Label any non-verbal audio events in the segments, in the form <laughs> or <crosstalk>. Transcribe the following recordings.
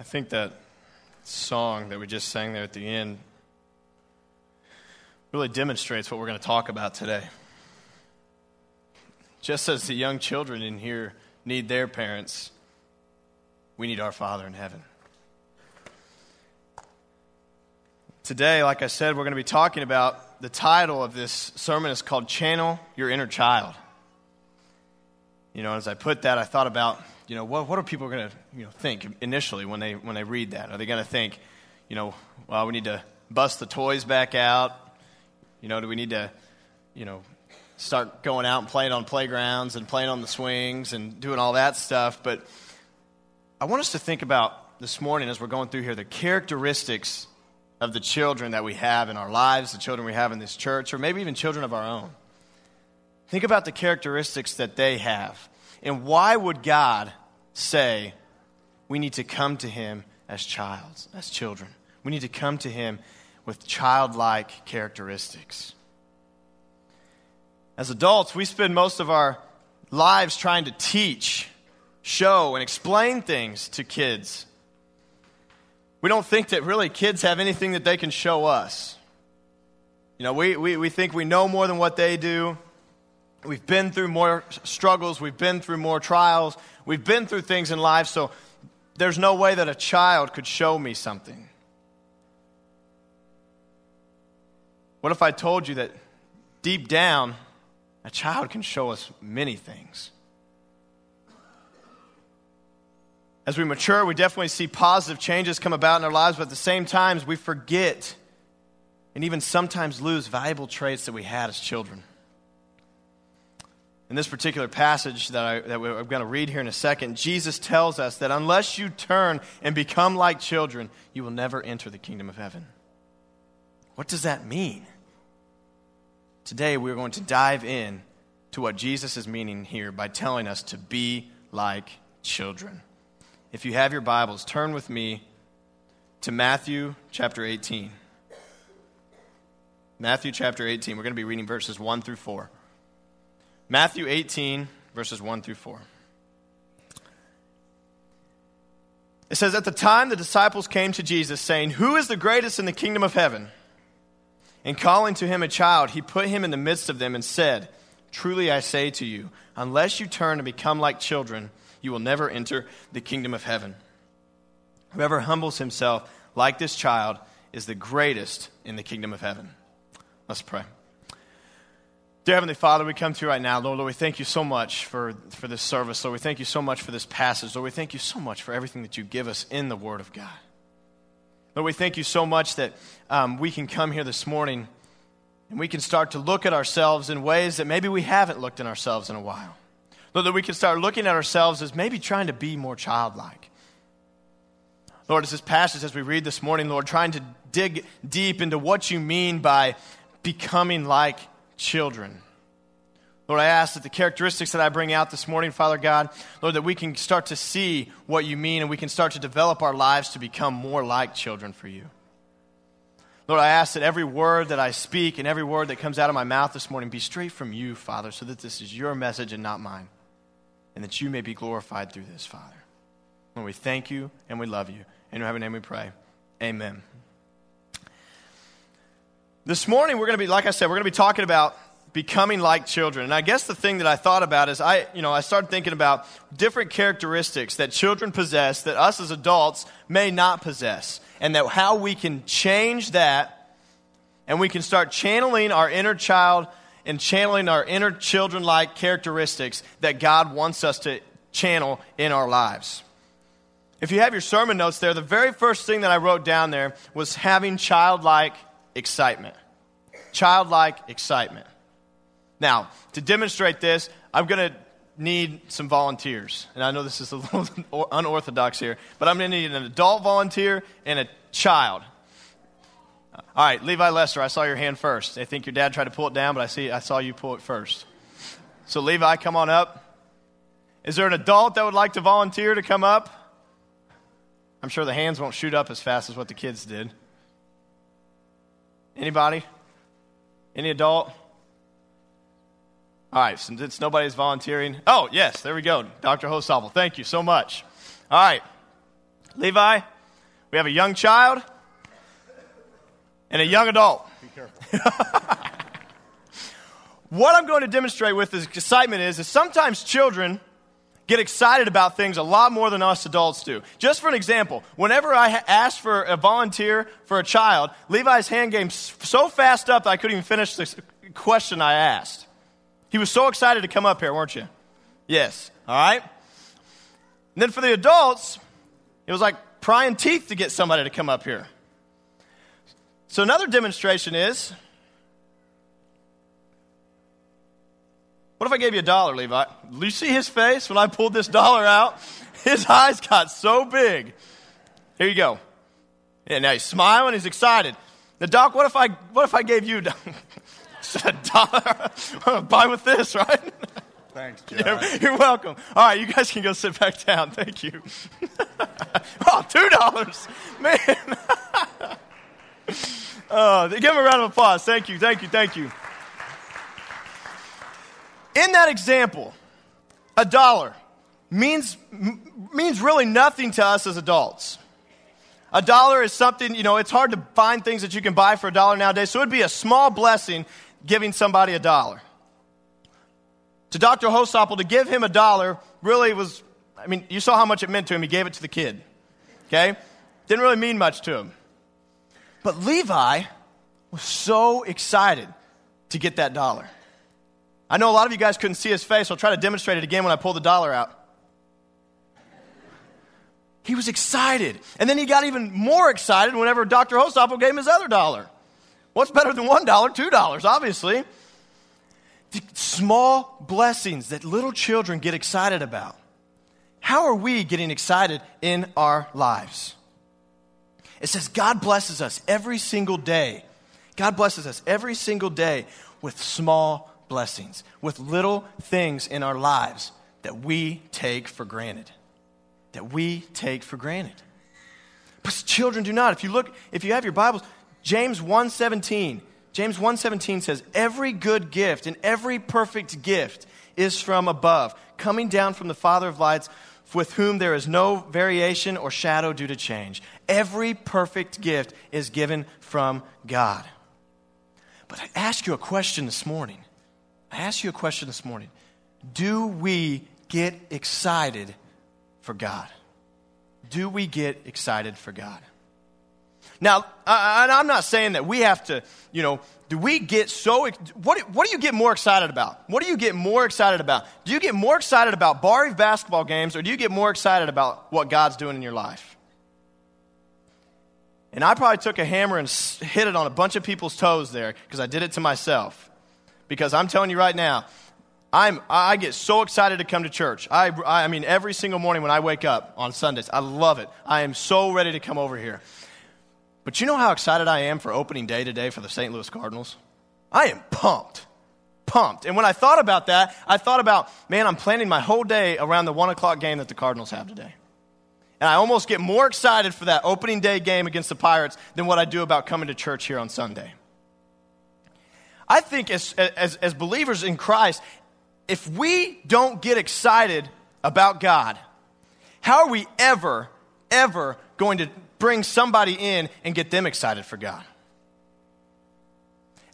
I think that song that we just sang there at the end really demonstrates what we're going to talk about today. Just as the young children in here need their parents, we need our Father in heaven. Today, like I said, we're going to be talking about the title of this sermon is called Channel Your Inner Child. You know, as I put that, I thought about you know, what, what are people going to you know, think initially when they, when they read that? Are they going to think, you know, well, we need to bust the toys back out? You know, do we need to, you know, start going out and playing on playgrounds and playing on the swings and doing all that stuff? But I want us to think about this morning as we're going through here the characteristics of the children that we have in our lives, the children we have in this church, or maybe even children of our own. Think about the characteristics that they have. And why would God say we need to come to him as childs, as children. We need to come to him with childlike characteristics. As adults, we spend most of our lives trying to teach, show, and explain things to kids. We don't think that really kids have anything that they can show us. You know, we, we, we think we know more than what they do. We've been through more struggles, we've been through more trials, we've been through things in life, so there's no way that a child could show me something. What if I told you that deep down, a child can show us many things? As we mature, we definitely see positive changes come about in our lives, but at the same time, we forget and even sometimes lose valuable traits that we had as children. In this particular passage that, I, that I'm going to read here in a second, Jesus tells us that unless you turn and become like children, you will never enter the kingdom of heaven. What does that mean? Today, we're going to dive in to what Jesus is meaning here by telling us to be like children. If you have your Bibles, turn with me to Matthew chapter 18. Matthew chapter 18. We're going to be reading verses 1 through 4. Matthew 18, verses 1 through 4. It says, At the time the disciples came to Jesus, saying, Who is the greatest in the kingdom of heaven? And calling to him a child, he put him in the midst of them and said, Truly I say to you, unless you turn and become like children, you will never enter the kingdom of heaven. Whoever humbles himself like this child is the greatest in the kingdom of heaven. Let's pray. Dear Heavenly Father, we come to you right now. Lord, Lord, we thank you so much for, for this service. Lord, we thank you so much for this passage. Lord, we thank you so much for everything that you give us in the Word of God. Lord, we thank you so much that um, we can come here this morning and we can start to look at ourselves in ways that maybe we haven't looked in ourselves in a while. Lord, that we can start looking at ourselves as maybe trying to be more childlike. Lord, as this passage, as we read this morning, Lord, trying to dig deep into what you mean by becoming like children. Lord, I ask that the characteristics that I bring out this morning, Father God, Lord, that we can start to see what you mean and we can start to develop our lives to become more like children for you. Lord, I ask that every word that I speak and every word that comes out of my mouth this morning be straight from you, Father, so that this is your message and not mine, and that you may be glorified through this, Father. Lord, we thank you and we love you. In your heavenly name we pray. Amen. This morning, we're going to be, like I said, we're going to be talking about becoming like children. And I guess the thing that I thought about is I, you know, I started thinking about different characteristics that children possess that us as adults may not possess. And that how we can change that and we can start channeling our inner child and channeling our inner children like characteristics that God wants us to channel in our lives. If you have your sermon notes there, the very first thing that I wrote down there was having childlike excitement. Childlike excitement. Now, to demonstrate this, I'm going to need some volunteers. And I know this is a little <laughs> unorthodox here, but I'm going to need an adult volunteer and a child. All right, Levi Lester, I saw your hand first. I think your dad tried to pull it down, but I see I saw you pull it first. So Levi, come on up. Is there an adult that would like to volunteer to come up? I'm sure the hands won't shoot up as fast as what the kids did. Anybody? Any adult? All right, since nobody's volunteering. Oh, yes, there we go. Dr. Hostoppel, thank you so much. All right, Levi, We have a young child and a young adult. Be careful. <laughs> What I'm going to demonstrate with this excitement is, is sometimes children get excited about things a lot more than us adults do. Just for an example, whenever I ha- asked for a volunteer for a child, Levi's hand game so fast up that I couldn't even finish the question I asked. He was so excited to come up here, weren't you? Yes. All right? And then for the adults, it was like prying teeth to get somebody to come up here. So another demonstration is what if I gave you a dollar, Levi? Do you see his face when I pulled this dollar out? His eyes got so big. Here you go. And now he's smiling, he's excited. Now, Doc, what if I what if I gave you a <laughs> dollar? <laughs> Buy with this, right? Thanks. <laughs> You're, you're welcome. All right, you guys can go sit back down. Thank you. oh, two dollars, man. oh, give him a round of applause. Thank you, thank you, thank you. In that example, a dollar means means really nothing to us as adults. A dollar is something, you know, it's hard to find things that you can buy for a dollar nowadays, so it would be a small blessing giving somebody a dollar to Dr. Hosopple to give him a dollar really was, I mean, you saw how much it meant to him. He gave it to the kid. Okay? Didn't really mean much to him. But Levi was so excited to get that dollar. I know a lot of you guys couldn't see his face. I'll try to demonstrate it again when I pull the dollar out. He was excited. And then he got even more excited whenever Dr. Hosopple gave him his other dollar. What's better than $1? $2, obviously the small blessings that little children get excited about. How are we getting excited in our lives? It says God blesses us every single day. God blesses us every single day with small blessings, with little things in our lives that we take for granted. That we take for granted. But children do not. If you look, if you have your Bibles, James 1:17 James 1:17 says, "Every good gift and every perfect gift is from above, coming down from the Father of lights, with whom there is no variation or shadow due to change. Every perfect gift is given from God." But I ask you a question this morning. I ask you a question this morning. Do we get excited for God? Do we get excited for God? Now, I, I'm not saying that we have to, you know, do we get so, what, what do you get more excited about? What do you get more excited about? Do you get more excited about Bar basketball games or do you get more excited about what God's doing in your life? And I probably took a hammer and hit it on a bunch of people's toes there because I did it to myself. Because I'm telling you right now, I'm, I get so excited to come to church. I, I mean, every single morning when I wake up on Sundays, I love it. I am so ready to come over here. But you know how excited I am for opening day today for the St. Louis Cardinals? I am pumped. Pumped. And when I thought about that, I thought about, man, I'm planning my whole day around the one o'clock game that the Cardinals have today. And I almost get more excited for that opening day game against the Pirates than what I do about coming to church here on Sunday. I think as, as, as believers in Christ, if we don't get excited about God, how are we ever, ever going to bring somebody in and get them excited for God.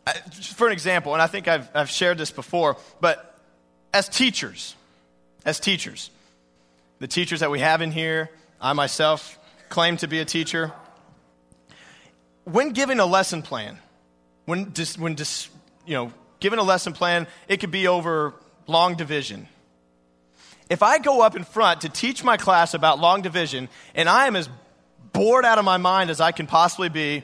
Uh, for an example, and I think I've, I've shared this before, but as teachers, as teachers, the teachers that we have in here, I myself claim to be a teacher. When giving a lesson plan, when, dis, when dis, you know, given a lesson plan, it could be over long division. If I go up in front to teach my class about long division and I am as bored out of my mind as I can possibly be.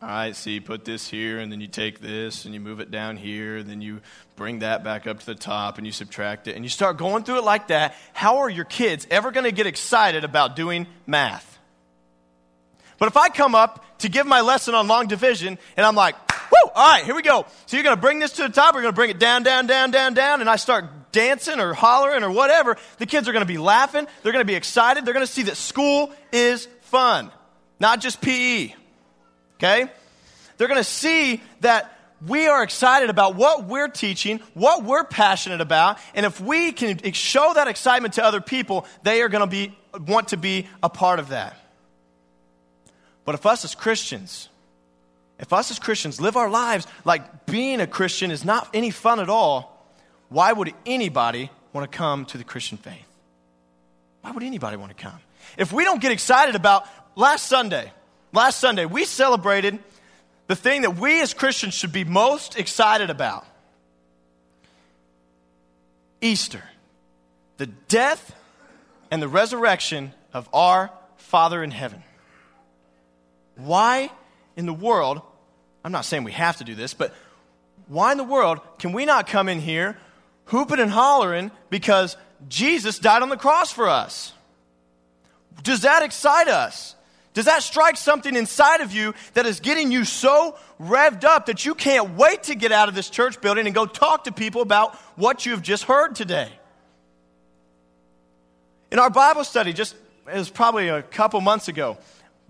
All right, so you put this here, and then you take this, and you move it down here, then you bring that back up to the top, and you subtract it, and you start going through it like that. How are your kids ever going to get excited about doing math? But if I come up to give my lesson on long division, and I'm like, whoo, all right, here we go. So you're going to bring this to the top, we're going to bring it down, down, down, down, down, and I start dancing or hollering or whatever, the kids are going to be laughing, they're going to be excited, they're going to see that school is fun, not just PE. Okay? They're going to see that we are excited about what we're teaching, what we're passionate about, and if we can show that excitement to other people, they are going to be want to be a part of that. But if us as Christians, if us as Christians live our lives like being a Christian is not any fun at all, why would anybody want to come to the Christian faith? Why would anybody want to come? If we don't get excited about last Sunday, last Sunday, we celebrated the thing that we as Christians should be most excited about Easter, the death and the resurrection of our Father in heaven. Why in the world, I'm not saying we have to do this, but why in the world can we not come in here hooping and hollering because Jesus died on the cross for us? Does that excite us? Does that strike something inside of you that is getting you so revved up that you can't wait to get out of this church building and go talk to people about what you've just heard today? In our Bible study, just it was probably a couple months ago,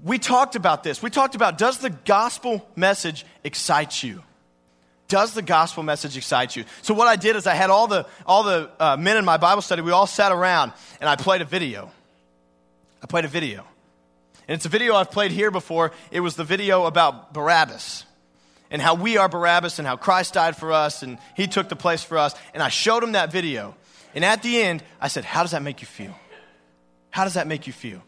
we talked about this. We talked about does the gospel message excite you? Does the gospel message excite you? So what I did is I had all the all the uh, men in my Bible study. We all sat around and I played a video. I played a video, and it's a video I've played here before. It was the video about Barabbas and how we are Barabbas and how Christ died for us and He took the place for us. And I showed him that video, and at the end I said, "How does that make you feel? How does that make you feel?"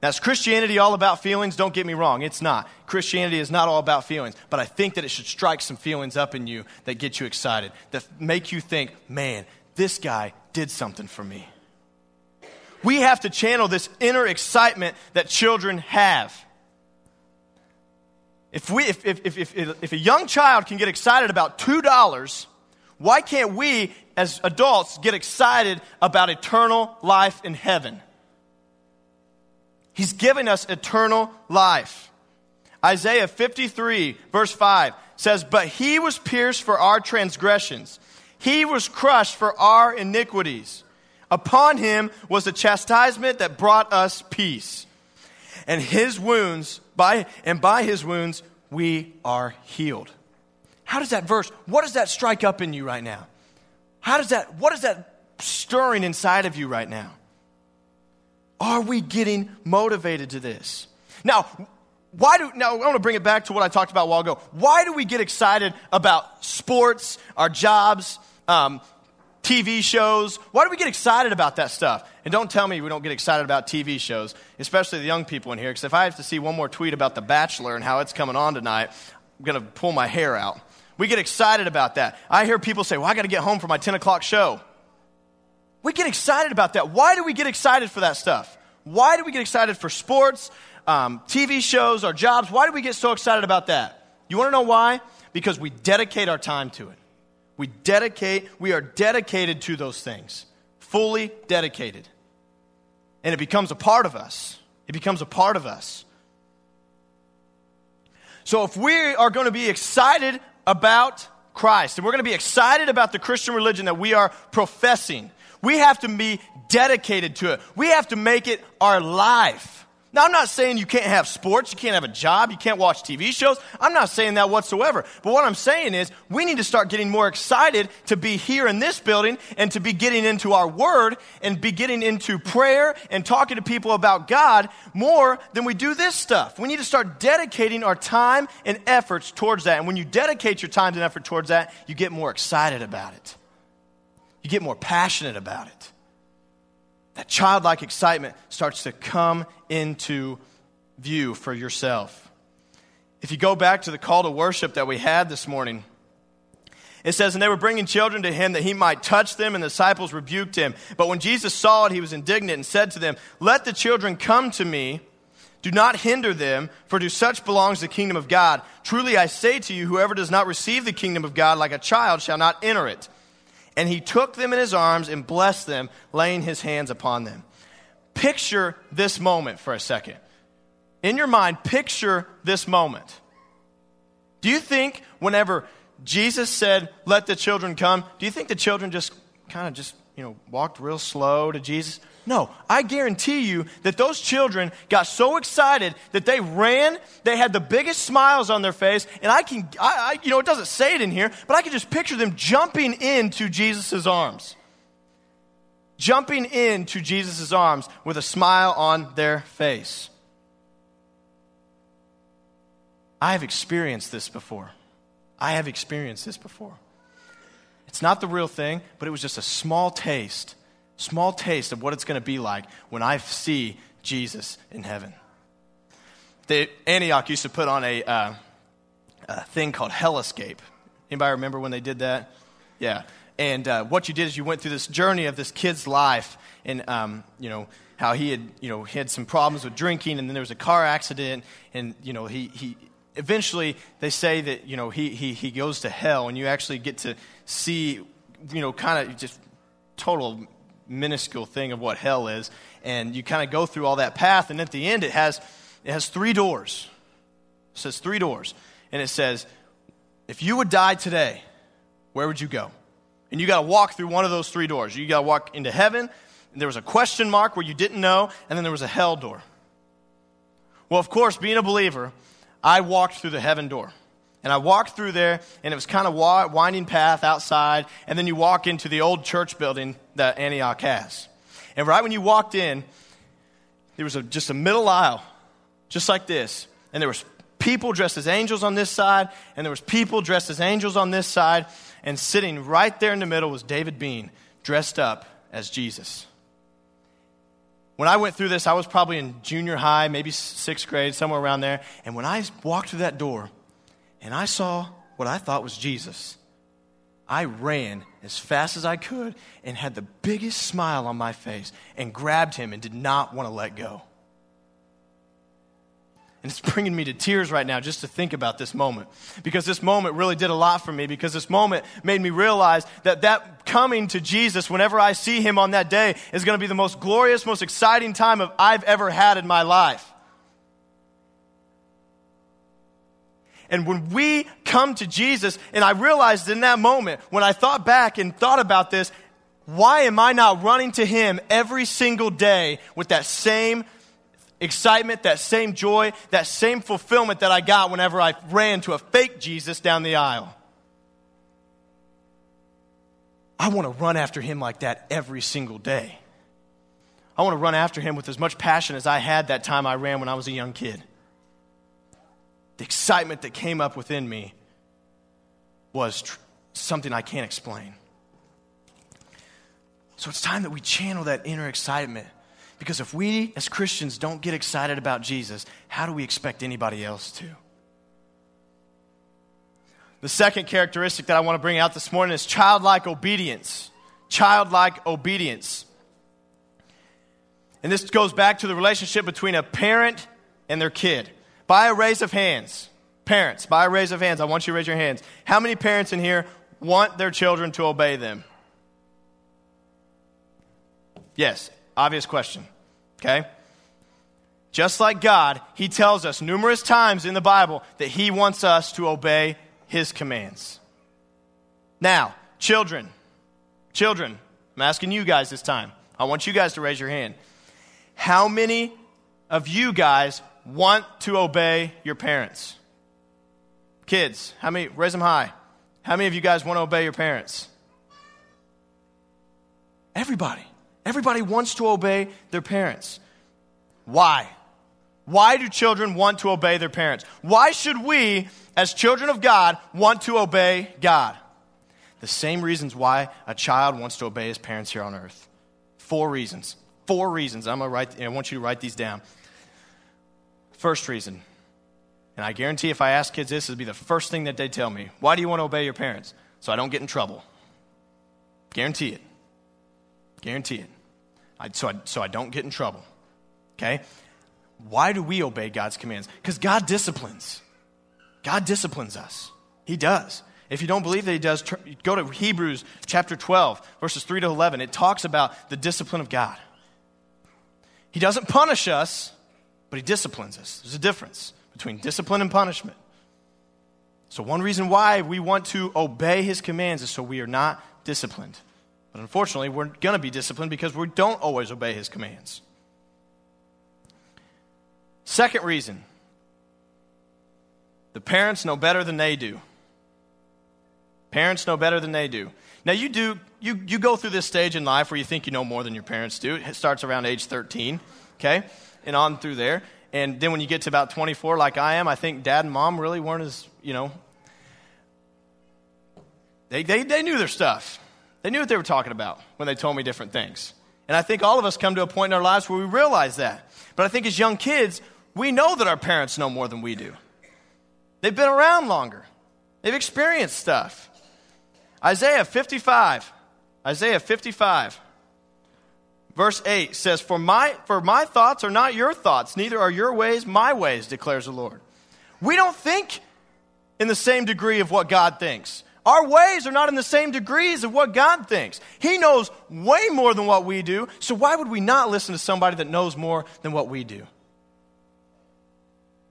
Now, is Christianity all about feelings? Don't get me wrong, it's not. Christianity is not all about feelings, but I think that it should strike some feelings up in you that get you excited, that make you think, man, this guy did something for me. We have to channel this inner excitement that children have. If, we, if, if, if, if, if a young child can get excited about $2, why can't we, as adults, get excited about eternal life in heaven? He's given us eternal life. Isaiah 53, verse 5 says, But he was pierced for our transgressions, he was crushed for our iniquities. Upon him was the chastisement that brought us peace. And his wounds, by, and by his wounds, we are healed. How does that verse, what does that strike up in you right now? How does that, what is that stirring inside of you right now? Are we getting motivated to this? Now, why do now I want to bring it back to what I talked about a while ago. Why do we get excited about sports, our jobs, um, TV shows? Why do we get excited about that stuff? And don't tell me we don't get excited about TV shows, especially the young people in here, because if I have to see one more tweet about The Bachelor and how it's coming on tonight, I'm going to pull my hair out. We get excited about that. I hear people say, Well, I got to get home for my 10 o'clock show. We get excited about that. Why do we get excited for that stuff? Why do we get excited for sports, um, TV shows, our jobs? Why do we get so excited about that? You want to know why? Because we dedicate our time to it. We dedicate, we are dedicated to those things, fully dedicated. And it becomes a part of us. It becomes a part of us. So if we are going to be excited about Christ and we're going to be excited about the Christian religion that we are professing, we have to be dedicated to it. We have to make it our life. Now, I'm not saying you can't have sports, you can't have a job, you can't watch TV shows. I'm not saying that whatsoever. But what I'm saying is we need to start getting more excited to be here in this building and to be getting into our word and be getting into prayer and talking to people about God more than we do this stuff. We need to start dedicating our time and efforts towards that. And when you dedicate your time and effort towards that, you get more excited about it. You get more passionate about it. That childlike excitement starts to come into view for yourself. If you go back to the call to worship that we had this morning, it says, And they were bringing children to him that he might touch them, and the disciples rebuked him. But when Jesus saw it, he was indignant and said to them, Let the children come to me. Do not hinder them, for to such belongs the kingdom of God. Truly I say to you, whoever does not receive the kingdom of God like a child shall not enter it. And he took them in his arms and blessed them, laying his hands upon them. Picture this moment for a second. In your mind, picture this moment. Do you think whenever Jesus said, Let the children come, do you think the children just kind of just, you know, walked real slow to Jesus? No, I guarantee you that those children got so excited that they ran, they had the biggest smiles on their face, and I can, I, I, you know, it doesn't say it in here, but I can just picture them jumping into Jesus' arms. Jumping into Jesus' arms with a smile on their face. I have experienced this before. I have experienced this before. It's not the real thing, but it was just a small taste, small taste of what it's going to be like when I see Jesus in heaven. The, Antioch used to put on a, uh, a thing called Hell Escape. Anybody remember when they did that? Yeah. And uh, what you did is you went through this journey of this kid's life, and um, you know how he had you know he had some problems with drinking, and then there was a car accident, and you know he he eventually they say that you know he he he goes to hell, and you actually get to see you know kind of just total minuscule thing of what hell is, and you kind of go through all that path, and at the end it has it has three doors. It says three doors, and it says, if you would die today, where would you go? And you got to walk through one of those three doors. You got to walk into heaven, and there was a question mark where you didn't know, and then there was a hell door. Well, of course, being a believer, I walked through the heaven door. And I walked through there, and it was kind of winding path outside, and then you walk into the old church building that Antioch has. And right when you walked in, there was a, just a middle aisle, just like this, and there was people dressed as angels on this side, and there was people dressed as angels on this side, and sitting right there in the middle was David Bean, dressed up as Jesus. When I went through this, I was probably in junior high, maybe sixth grade, somewhere around there. And when I walked through that door and I saw what I thought was Jesus, I ran as fast as I could and had the biggest smile on my face and grabbed him and did not want to let go. And it's <laughs> bringing me to tears right now just to think about this moment. Because this moment really did a lot for me. Because this moment made me realize that that coming to Jesus, whenever I see him on that day, is going to be the most glorious, most exciting time of I've ever had in my life. And when we come to Jesus, and I realized in that moment, when I thought back and thought about this, why am I not running to him every single day with that same excitement, that same joy, that same fulfillment that I got whenever I ran to a fake Jesus down the aisle. I want to run after him like that every single day. I want to run after him with as much passion as I had that time I ran when I was a young kid. The excitement that came up within me was tr- something I can't explain. So it's time that we channel that inner excitement because if we as Christians don't get excited about Jesus, how do we expect anybody else to? The second characteristic that I want to bring out this morning is childlike obedience. Childlike obedience. And this goes back to the relationship between a parent and their kid. By a raise of hands, parents, by a raise of hands, I want you to raise your hands. How many parents in here want their children to obey them? Yes, Obvious question. Okay? Just like God, He tells us numerous times in the Bible that He wants us to obey His commands. Now, children, children, I'm asking you guys this time. I want you guys to raise your hand. How many of you guys want to obey your parents? Kids, how many? Raise them high. How many of you guys want to obey your parents? Everybody. Everybody wants to obey their parents. Why? Why do children want to obey their parents? Why should we, as children of God, want to obey God? The same reasons why a child wants to obey his parents here on earth. Four reasons. Four reasons. I'm gonna write, I want you to write these down. First reason, and I guarantee if I ask kids this, it'll be the first thing that they tell me. Why do you want to obey your parents? So I don't get in trouble. Guarantee it. Guarantee it. I, so, I, so I don't get in trouble. Okay? Why do we obey God's commands? Because God disciplines. God disciplines us. He does. If you don't believe that He does, go to Hebrews chapter 12, verses 3 to 11. It talks about the discipline of God. He doesn't punish us, but He disciplines us. There's a difference between discipline and punishment. So, one reason why we want to obey His commands is so we are not disciplined. But unfortunately, we're going to be disciplined because we don't always obey his commands. Second reason the parents know better than they do. Parents know better than they do. Now, you do, you, you go through this stage in life where you think you know more than your parents do. It starts around age 13, okay? And on through there. And then when you get to about 24, like I am, I think dad and mom really weren't as, you know, they, they, they knew their stuff. They knew what they were talking about when they told me different things. And I think all of us come to a point in our lives where we realize that. But I think as young kids, we know that our parents know more than we do. They've been around longer, they've experienced stuff. Isaiah 55. Isaiah 55. Verse 8 says, for my, for my thoughts are not your thoughts, neither are your ways my ways, declares the Lord. We don't think in the same degree of what God thinks. Our ways are not in the same degrees of what God thinks. He knows way more than what we do, so why would we not listen to somebody that knows more than what we do?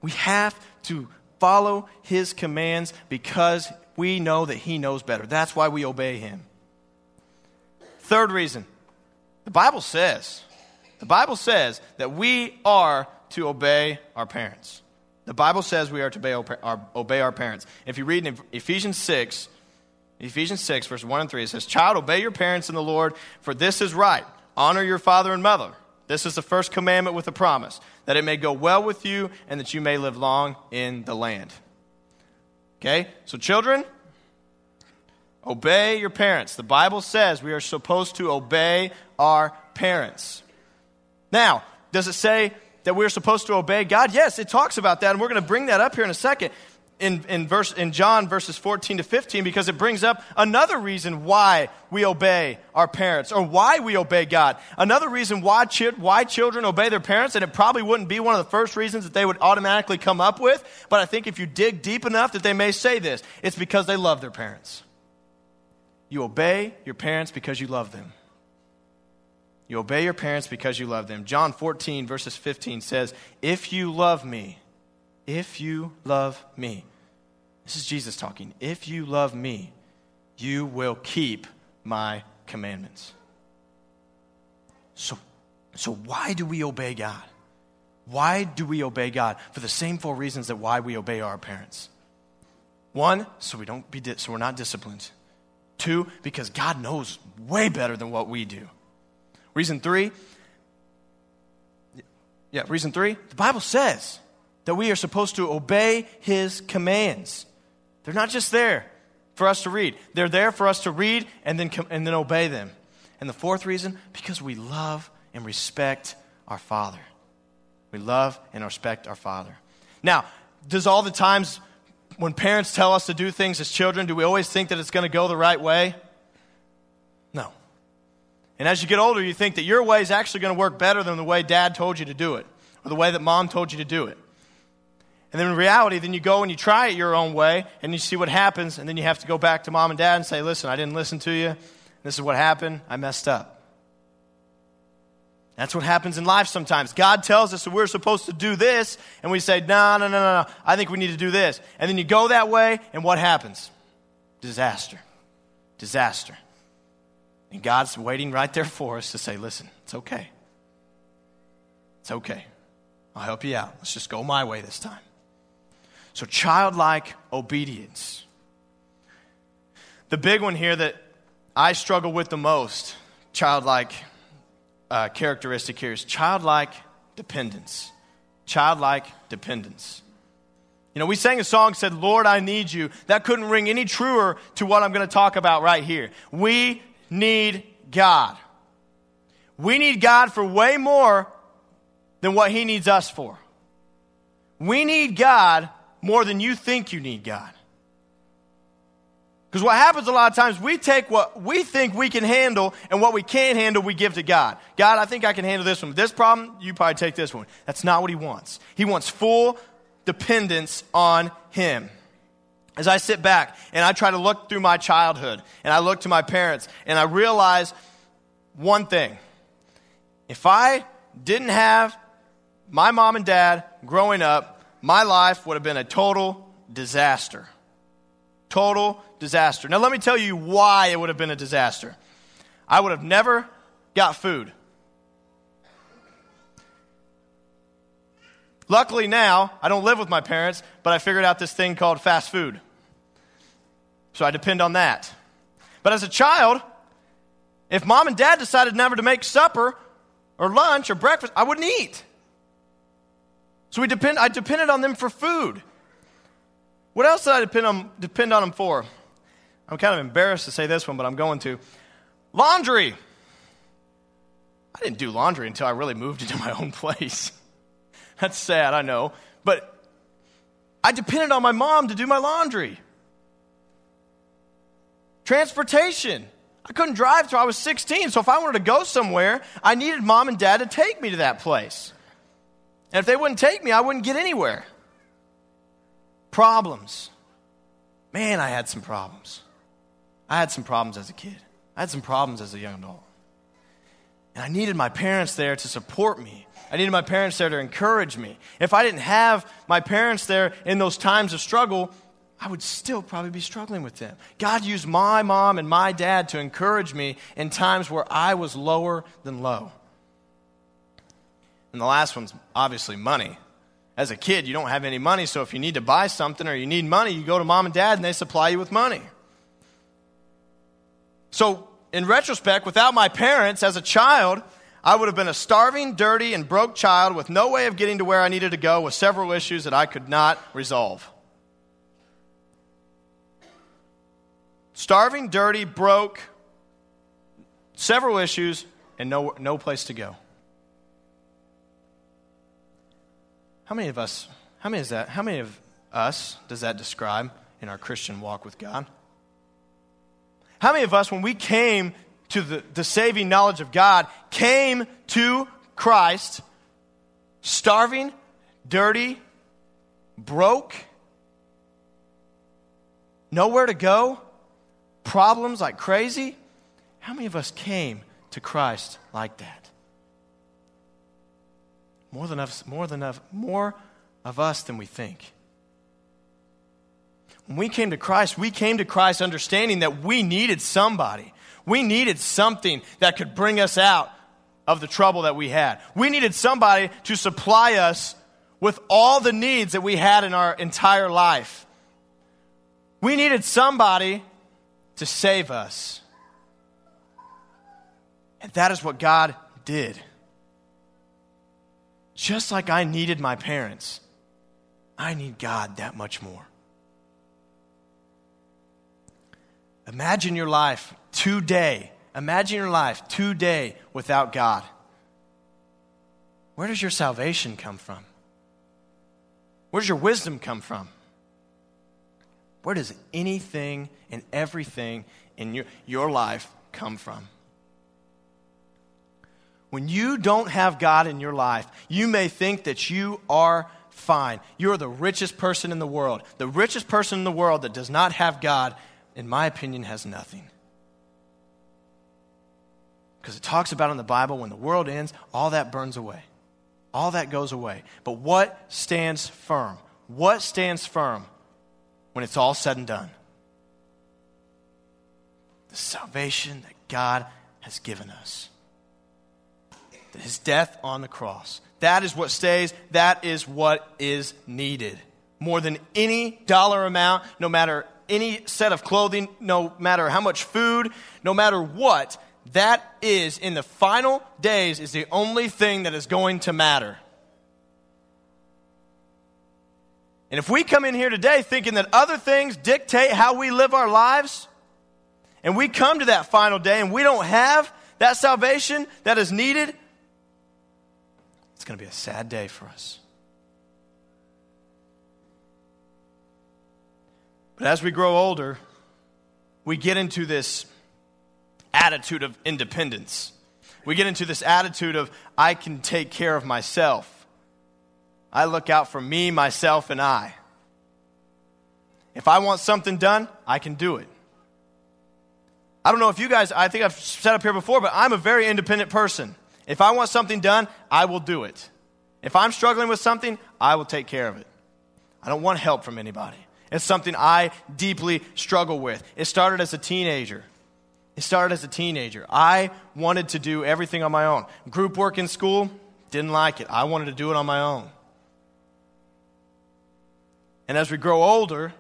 We have to follow His commands because we know that He knows better. That's why we obey Him. Third reason the Bible says, the Bible says that we are to obey our parents. The Bible says we are to obey our, obey our parents. If you read in Ephesians 6, Ephesians 6, verse 1 and 3, it says, Child, obey your parents in the Lord, for this is right. Honor your father and mother. This is the first commandment with a promise, that it may go well with you and that you may live long in the land. Okay? So, children, obey your parents. The Bible says we are supposed to obey our parents. Now, does it say that we're supposed to obey God? Yes, it talks about that, and we're going to bring that up here in a second in, in, verse, in John verses 14 to 15 because it brings up another reason why we obey our parents or why we obey God. Another reason why, why children obey their parents, and it probably wouldn't be one of the first reasons that they would automatically come up with, but I think if you dig deep enough that they may say this, it's because they love their parents. You obey your parents because you love them. You obey your parents because you love them. John 14, verses 15 says, If you love me, if you love me, this is Jesus talking. If you love me, you will keep my commandments. So, so why do we obey God? Why do we obey God? For the same four reasons that why we obey our parents. One, so we don't be so we're not disciplined. Two, because God knows way better than what we do. Reason three, yeah, reason three, the Bible says that we are supposed to obey his commands. They're not just there for us to read, they're there for us to read and then, and then obey them. And the fourth reason, because we love and respect our Father. We love and respect our Father. Now, does all the times when parents tell us to do things as children, do we always think that it's going to go the right way? No. And as you get older, you think that your way is actually going to work better than the way dad told you to do it, or the way that mom told you to do it. And then in reality, then you go and you try it your own way and you see what happens, and then you have to go back to mom and dad and say, Listen, I didn't listen to you. This is what happened. I messed up. That's what happens in life sometimes. God tells us that we're supposed to do this, and we say, No, no, no, no, no. I think we need to do this. And then you go that way, and what happens? Disaster. Disaster. And God's waiting right there for us to say, Listen, it's okay. It's okay. I'll help you out. Let's just go my way this time. So, childlike obedience. The big one here that I struggle with the most, childlike uh, characteristic here, is childlike dependence. Childlike dependence. You know, we sang a song said, Lord, I need you. That couldn't ring any truer to what I'm going to talk about right here. We need God. We need God for way more than what He needs us for. We need God more than you think you need God. Because what happens a lot of times, we take what we think we can handle and what we can't handle, we give to God. God, I think I can handle this one. This problem, you probably take this one. That's not what He wants. He wants full dependence on Him. As I sit back and I try to look through my childhood and I look to my parents and I realize one thing. If I didn't have my mom and dad growing up, my life would have been a total disaster. Total disaster. Now, let me tell you why it would have been a disaster. I would have never got food. Luckily, now, I don't live with my parents, but I figured out this thing called fast food. So I depend on that. But as a child, if mom and dad decided never to make supper or lunch or breakfast, I wouldn't eat. So we depend, I depended on them for food. What else did I depend on, depend on them for? I'm kind of embarrassed to say this one, but I'm going to. Laundry. I didn't do laundry until I really moved <laughs> into my own place. That's sad, I know. But I depended on my mom to do my laundry. Transportation. I couldn't drive till I was 16, so if I wanted to go somewhere, I needed mom and dad to take me to that place. And if they wouldn't take me, I wouldn't get anywhere. Problems. Man, I had some problems. I had some problems as a kid. I had some problems as a young adult. And I needed my parents there to support me. I needed my parents there to encourage me. If I didn't have my parents there in those times of struggle, I would still probably be struggling with them. God used my mom and my dad to encourage me in times where I was lower than low. And the last one's obviously money. As a kid, you don't have any money, so if you need to buy something or you need money, you go to mom and dad and they supply you with money. So, in retrospect, without my parents as a child, I would have been a starving, dirty, and broke child with no way of getting to where I needed to go with several issues that I could not resolve. Starving, dirty, broke, several issues, and no, no place to go. How many of us, how many is that, how many of us does that describe in our Christian walk with God? How many of us, when we came to the, the saving knowledge of God, came to Christ starving, dirty, broke, nowhere to go, problems like crazy? How many of us came to Christ like that? More than us, more than us, more of us than we think. When we came to Christ, we came to Christ understanding that we needed somebody. We needed something that could bring us out of the trouble that we had. We needed somebody to supply us with all the needs that we had in our entire life. We needed somebody to save us. And that is what God did. Just like I needed my parents, I need God that much more. Imagine your life today. Imagine your life today without God. Where does your salvation come from? Where does your wisdom come from? Where does anything and everything in your, your life come from? When you don't have God in your life, you may think that you are fine. You're the richest person in the world. The richest person in the world that does not have God in my opinion, has nothing. Because it talks about in the Bible when the world ends, all that burns away. All that goes away. But what stands firm? What stands firm when it's all said and done? The salvation that God has given us. His death on the cross. That is what stays. That is what is needed. More than any dollar amount, no matter any set of clothing, no matter how much food, no matter what, that is, in the final days, is the only thing that is going to matter. And if we come in here today thinking that other things dictate how we live our lives, and we come to that final day and we don't have that salvation that is needed, going to be a sad day for us. But as we grow older, we get into this attitude of independence. We get into this attitude of, I can take care of myself. I look out for me, myself, and I. If I want something done, I can do it. I don't know if you guys, I think I've said up here before, but I'm a very independent person. If I want something done, I will do it. If I'm struggling with something, I will take care of it. I don't want help from anybody. It's something I deeply struggle with. It started as a teenager. It started as a teenager. I wanted to do everything on my own. Group work in school, didn't like it. I wanted to do it on my own. And as we grow older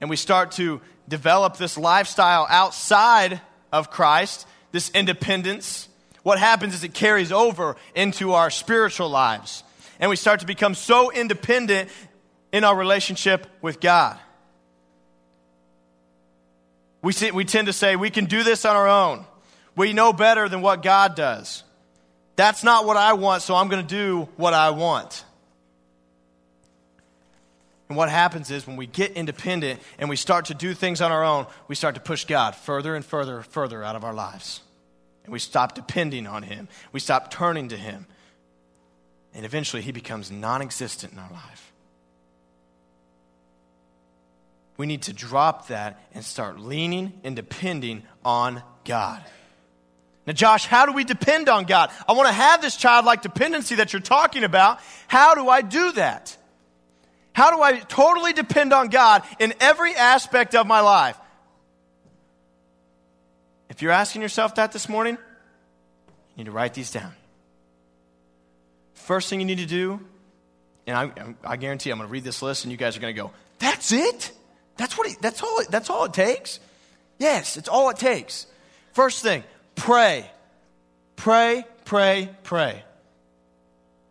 and we start to develop this lifestyle outside of Christ, this independence, what happens is it carries over into our spiritual lives. And we start to become so independent in our relationship with God. We, see, we tend to say we can do this on our own. We know better than what God does. That's not what I want, so I'm going to do what I want. And what happens is when we get independent and we start to do things on our own, we start to push God further and further, further out of our lives. And we stop depending on Him. We stop turning to Him. And eventually, He becomes non existent in our life. We need to drop that and start leaning and depending on God. Now, Josh, how do we depend on God? I want to have this childlike dependency that you're talking about. How do I do that? How do I totally depend on God in every aspect of my life? If you're asking yourself that this morning, you need to write these down. First thing you need to do, and I, I guarantee I'm going to read this list and you guys are going to go, that's it? That's, what he, that's, all, that's all it takes? Yes, it's all it takes. First thing, pray. Pray, pray, pray.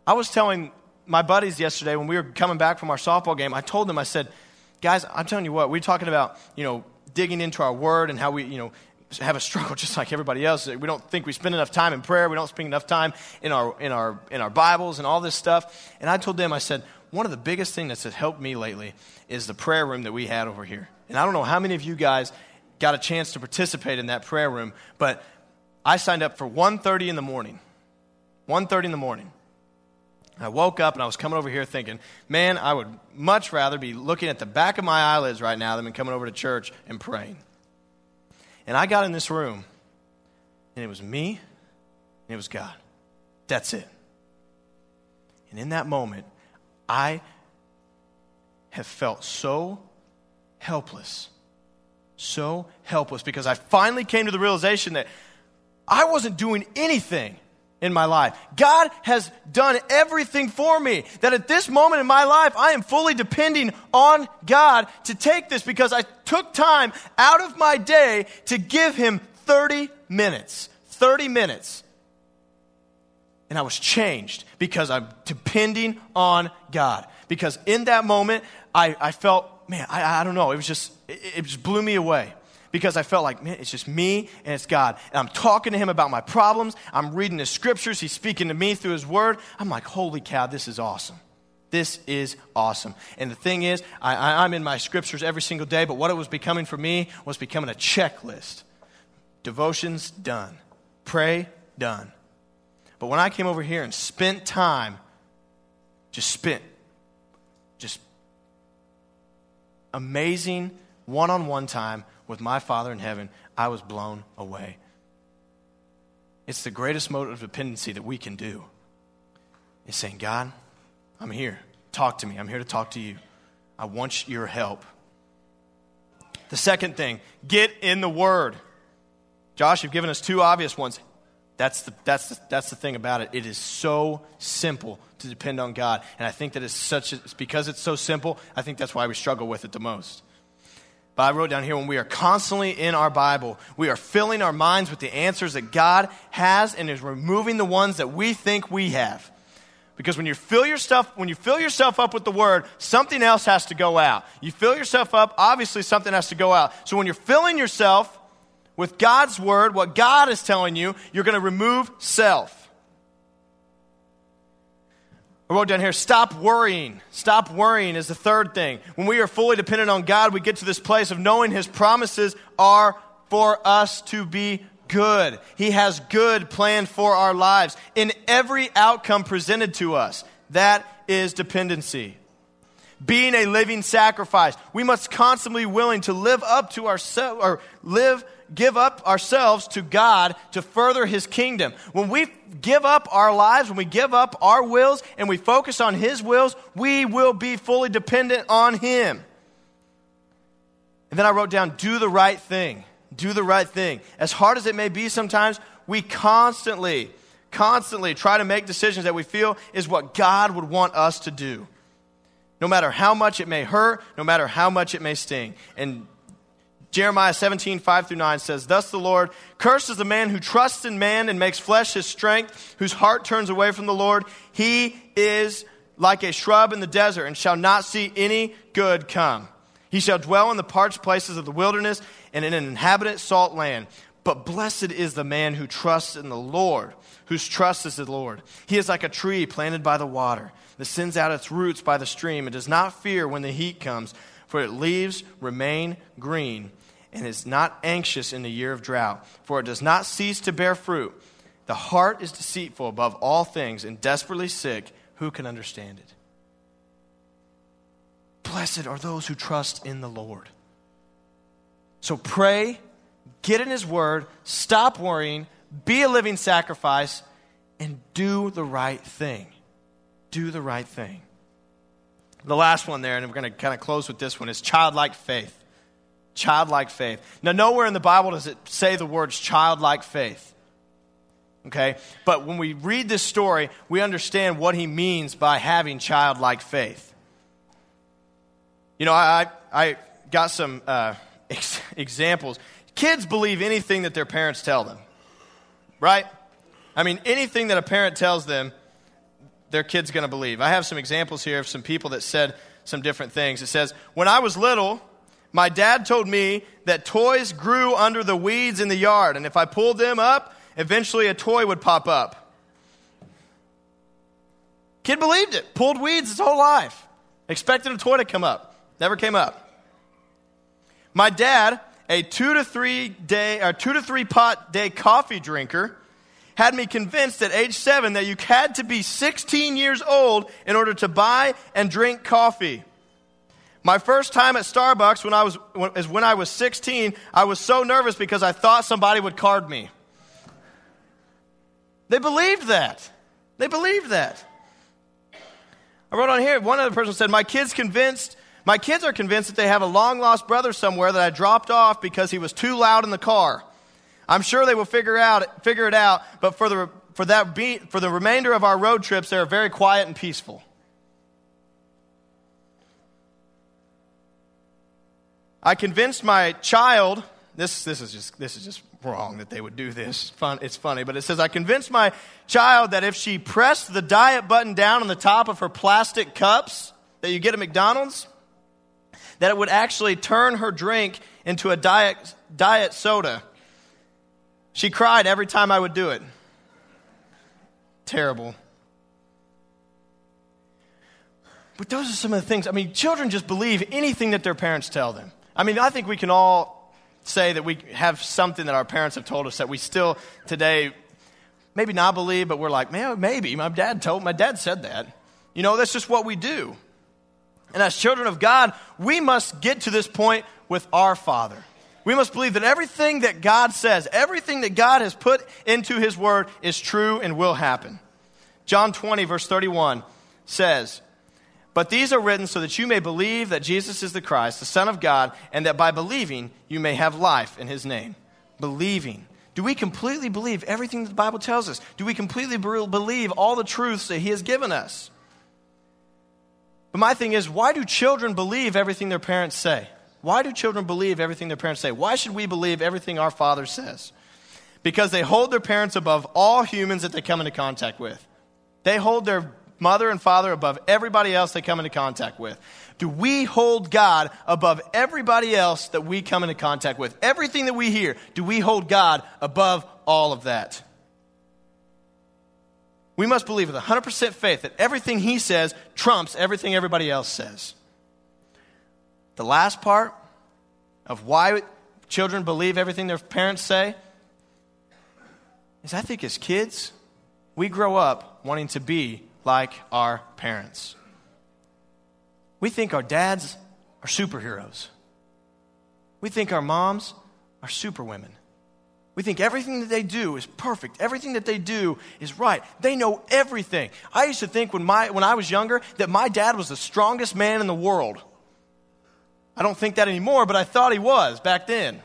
I was telling my buddies yesterday when we were coming back from our softball game, I told them, I said, guys, I'm telling you what, we're talking about, you know, digging into our word and how we, you know, have a struggle <laughs> just like everybody else. We don't think we spend enough time in prayer. We don't spend enough time in our, in our, in our Bibles and all this stuff. And I told them, I said, one of the biggest things that's helped me lately is the prayer room that we had over here. And I don't know how many of you guys got a chance to participate in that prayer room, but I signed up for 1.30 in the morning. 1.30 in the morning. I woke up and I was coming over here thinking, man, I would much rather be looking at the back of my eyelids right now than coming over to church and praying. And I got in this room, and it was me and it was God. That's it. And in that moment, I have felt so helpless. So helpless because I finally came to the realization that I wasn't doing anything in my life. God has done everything for me. That at this moment in my life, I am fully depending on God to take this because I took time out of my day to give Him 30 minutes. 30 minutes. And I was changed because I'm depending on God. Because in that moment, I, I felt, man, I, I don't know, it was just, it, it just blew me away because I felt like, man, it's just me and it's God. And I'm talking to him about my problems. I'm reading his scriptures. He's speaking to me through his word. I'm like, holy cow, this is awesome. This is awesome. And the thing is, I, am in my scriptures every single day, but what it was becoming for me was becoming a checklist. Devotions, done. Pray, done. But when I came over here and spent time, just spent, just amazing one on one time with my Father in heaven, I was blown away. It's the greatest mode of dependency that we can do. Is saying, God, I'm here. Talk to me. I'm here to talk to you. I want your help. The second thing, get in the Word. Josh, you've given us two obvious ones. That's the, that's, the, that's the thing about it. It is so simple to depend on God. And I think that it's such a, because it's so simple, I think that's why we struggle with it the most. But I wrote down here when we are constantly in our Bible, we are filling our minds with the answers that God has and is removing the ones that we think we have. Because when you fill yourself, when you fill yourself up with the word, something else has to go out. You fill yourself up, obviously something has to go out. So when you're filling yourself with God's word, what God is telling you, you're going to remove self. I wrote down here, stop worrying. Stop worrying is the third thing. When we are fully dependent on God, we get to this place of knowing His promises are for us to be good. He has good planned for our lives in every outcome presented to us. That is dependency. Being a living sacrifice. We must constantly be willing to live up to ourselves or live give up ourselves to God to further His kingdom. When we give up our lives, when we give up our wills and we focus on His wills, we will be fully dependent on Him. And then I wrote down, do the right thing. Do the right thing. As hard as it may be sometimes, we constantly, constantly try to make decisions that we feel is what God would want us to do. No matter how much it may hurt, no matter how much it may sting. And Jeremiah 17, 5 through 9 says, Thus the Lord, cursed is the man who trusts in man and makes flesh his strength, whose heart turns away from the Lord. He is like a shrub in the desert and shall not see any good come. He shall dwell in the parched places of the wilderness and in an inhabited salt land. But blessed is the man who trusts in the Lord, whose trust is the Lord. He is like a tree planted by the water that sends out its roots by the stream and does not fear when the heat comes, for its leaves remain green and is not anxious in the year of drought, for it does not cease to bear fruit. The heart is deceitful above all things and desperately sick. Who can understand it? Blessed are those who trust in the Lord. So pray, get in His Word, stop worrying, be a living sacrifice, and do the right thing. Do the right thing. The last one there, and we're going to kind of close with this one, is childlike faith. Childlike faith. Now, nowhere in the Bible does it say the words childlike faith. Okay? But when we read this story, we understand what he means by having childlike faith. You know, I, I got some uh, <laughs> ex- examples. Kids believe anything that their parents tell them, right? I mean, anything that a parent tells them, their kid's going to believe. I have some examples here of some people that said some different things. It says, When I was little, my dad told me that toys grew under the weeds in the yard, and if I pulled them up, eventually a toy would pop up. Kid believed it, pulled weeds his whole life, expected a toy to come up. Never came up. My dad, a two to three day or two to three pot day coffee drinker, had me convinced at age seven that you had to be 16 years old in order to buy and drink coffee. My first time at Starbucks when I was, is when I was 16, I was so nervous because I thought somebody would card me. They believed that. They believed that. I wrote on here, one other person said, My kids convinced my kids are convinced that they have a long lost brother somewhere that I dropped off because he was too loud in the car. I'm sure they will figure out figure it out, but for the for that be, for the remainder of our road trips, they are very quiet and peaceful. I convinced my child. This this is just this is just wrong that they would do this. Fun, it's funny, but it says I convinced my child that if she pressed the diet button down on the top of her plastic cups that you get at McDonald's, that it would actually turn her drink into a diet, diet soda. She cried every time I would do it. Terrible. But those are some of the things. I mean, children just believe anything that their parents tell them. I mean, I think we can all say that we have something that our parents have told us that we still today maybe not believe, but we're like, man, maybe. My dad told my dad said that. You know, that's just what we do. And as children of God, we must get to this point with our Father. We must believe that everything that God says, everything that God has put into His Word is true and will happen. John 20, verse 31 says, But these are written so that you may believe that Jesus is the Christ, the Son of God, and that by believing you may have life in His name. Believing. Do we completely believe everything that the Bible tells us? Do we completely believe all the truths that He has given us? But my thing is, why do children believe everything their parents say? Why do children believe everything their parents say? Why should we believe everything our father says? Because they hold their parents above all humans that they come into contact with. They hold their mother and father above everybody else they come into contact with. Do we hold God above everybody else that we come into contact with? Everything that we hear, do we hold God above all of that? we must believe with 100% faith that everything he says trumps everything everybody else says. The last part of why children believe everything their parents say is I think as kids, we grow up wanting to be like our parents. We think our dads are superheroes. We think our moms are superwomen. We think everything that they do is perfect. Everything that they do is right. They know everything. I used to think when, my, when I was younger that my dad was the strongest man in the world. I don't think that anymore, but I thought he was back then.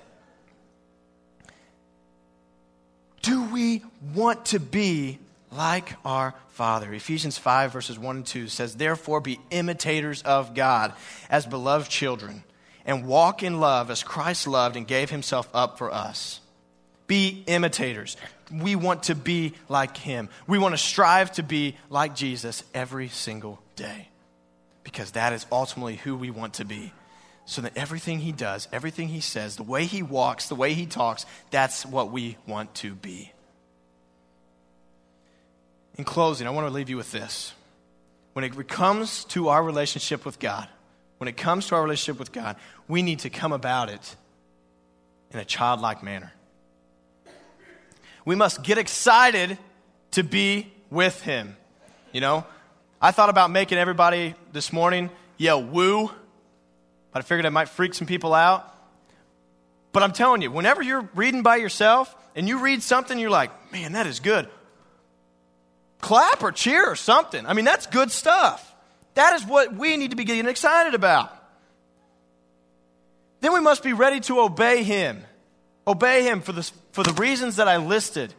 Do we want to be like our Father? Ephesians 5, verses 1 and 2 says, Therefore be imitators of God as beloved children, and walk in love as Christ loved and gave himself up for us be imitators. we want to be like him. We want to strive to be like Jesus every single day because that is ultimately who we want to be. So that everything he does, everything he says, the way he walks, the way he talks, that's what we want to be. In closing, I want to leave you with this. When it comes to our relationship with God, when it comes to our relationship with God, we need to come about it in a childlike manner. We must get excited to be with Him. You know, I thought about making everybody this morning yell woo, but I figured I might freak some people out. But I'm telling you, whenever you're reading by yourself and you read something, you're like, man, that is good. Clap or cheer or something. I mean, that's good stuff. That is what we need to be getting excited about. Then we must be ready to obey Him. Obey Him for the, for the reasons that I listed.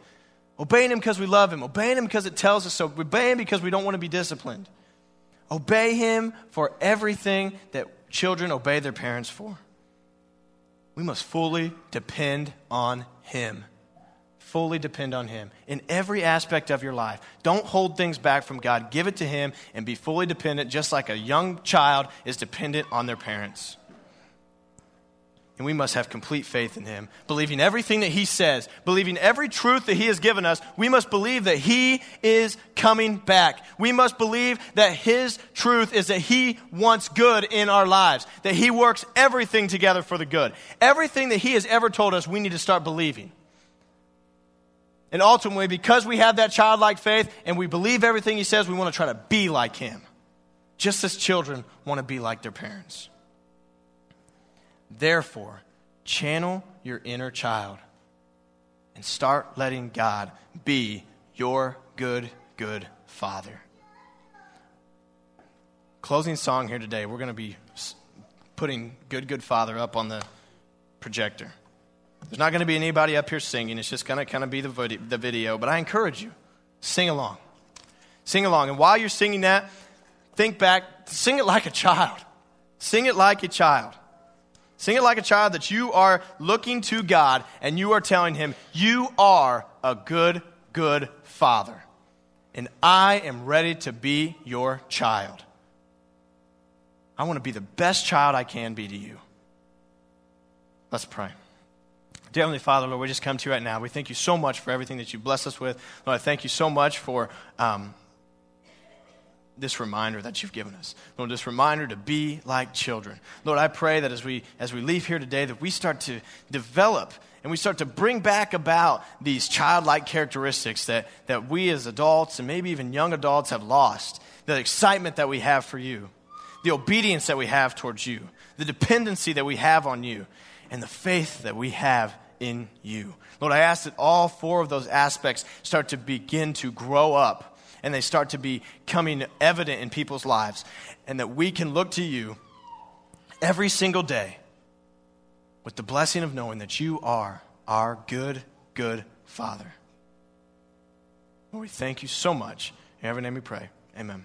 Obeying Him because we love Him. Obeying Him because it tells us so. Obey Him because we don't want to be disciplined. Obey Him for everything that children obey their parents for. We must fully depend on Him. Fully depend on Him in every aspect of your life. Don't hold things back from God. Give it to Him and be fully dependent, just like a young child is dependent on their parents. And we must have complete faith in him, believing everything that he says, believing every truth that he has given us. We must believe that he is coming back. We must believe that his truth is that he wants good in our lives, that he works everything together for the good. Everything that he has ever told us, we need to start believing. And ultimately, because we have that childlike faith and we believe everything he says, we want to try to be like him, just as children want to be like their parents. Therefore, channel your inner child and start letting God be your good, good Father. Closing song here today, we're going to be putting Good, Good Father up on the projector. There's not going to be anybody up here singing, it's just going to kind of be the video, but I encourage you, sing along. Sing along. And while you're singing that, think back, sing it like a child. Sing it like a child. Sing it like a child that you are looking to God and you are telling Him, You are a good, good Father. And I am ready to be your child. I want to be the best child I can be to you. Let's pray. Dear Heavenly Father, Lord, we just come to you right now. We thank you so much for everything that you bless us with. Lord, I thank you so much for um, this reminder that you've given us. Lord, this reminder to be like children. Lord, I pray that as we, as we leave here today, that we start to develop and we start to bring back about these childlike characteristics that, that we as adults and maybe even young adults have lost. The excitement that we have for you, the obedience that we have towards you, the dependency that we have on you, and the faith that we have in you. Lord, I ask that all four of those aspects start to begin to grow up and they start to be coming evident in people's lives, and that we can look to you every single day with the blessing of knowing that you are our good, good Father. Lord, we thank you so much. In every name we pray. Amen.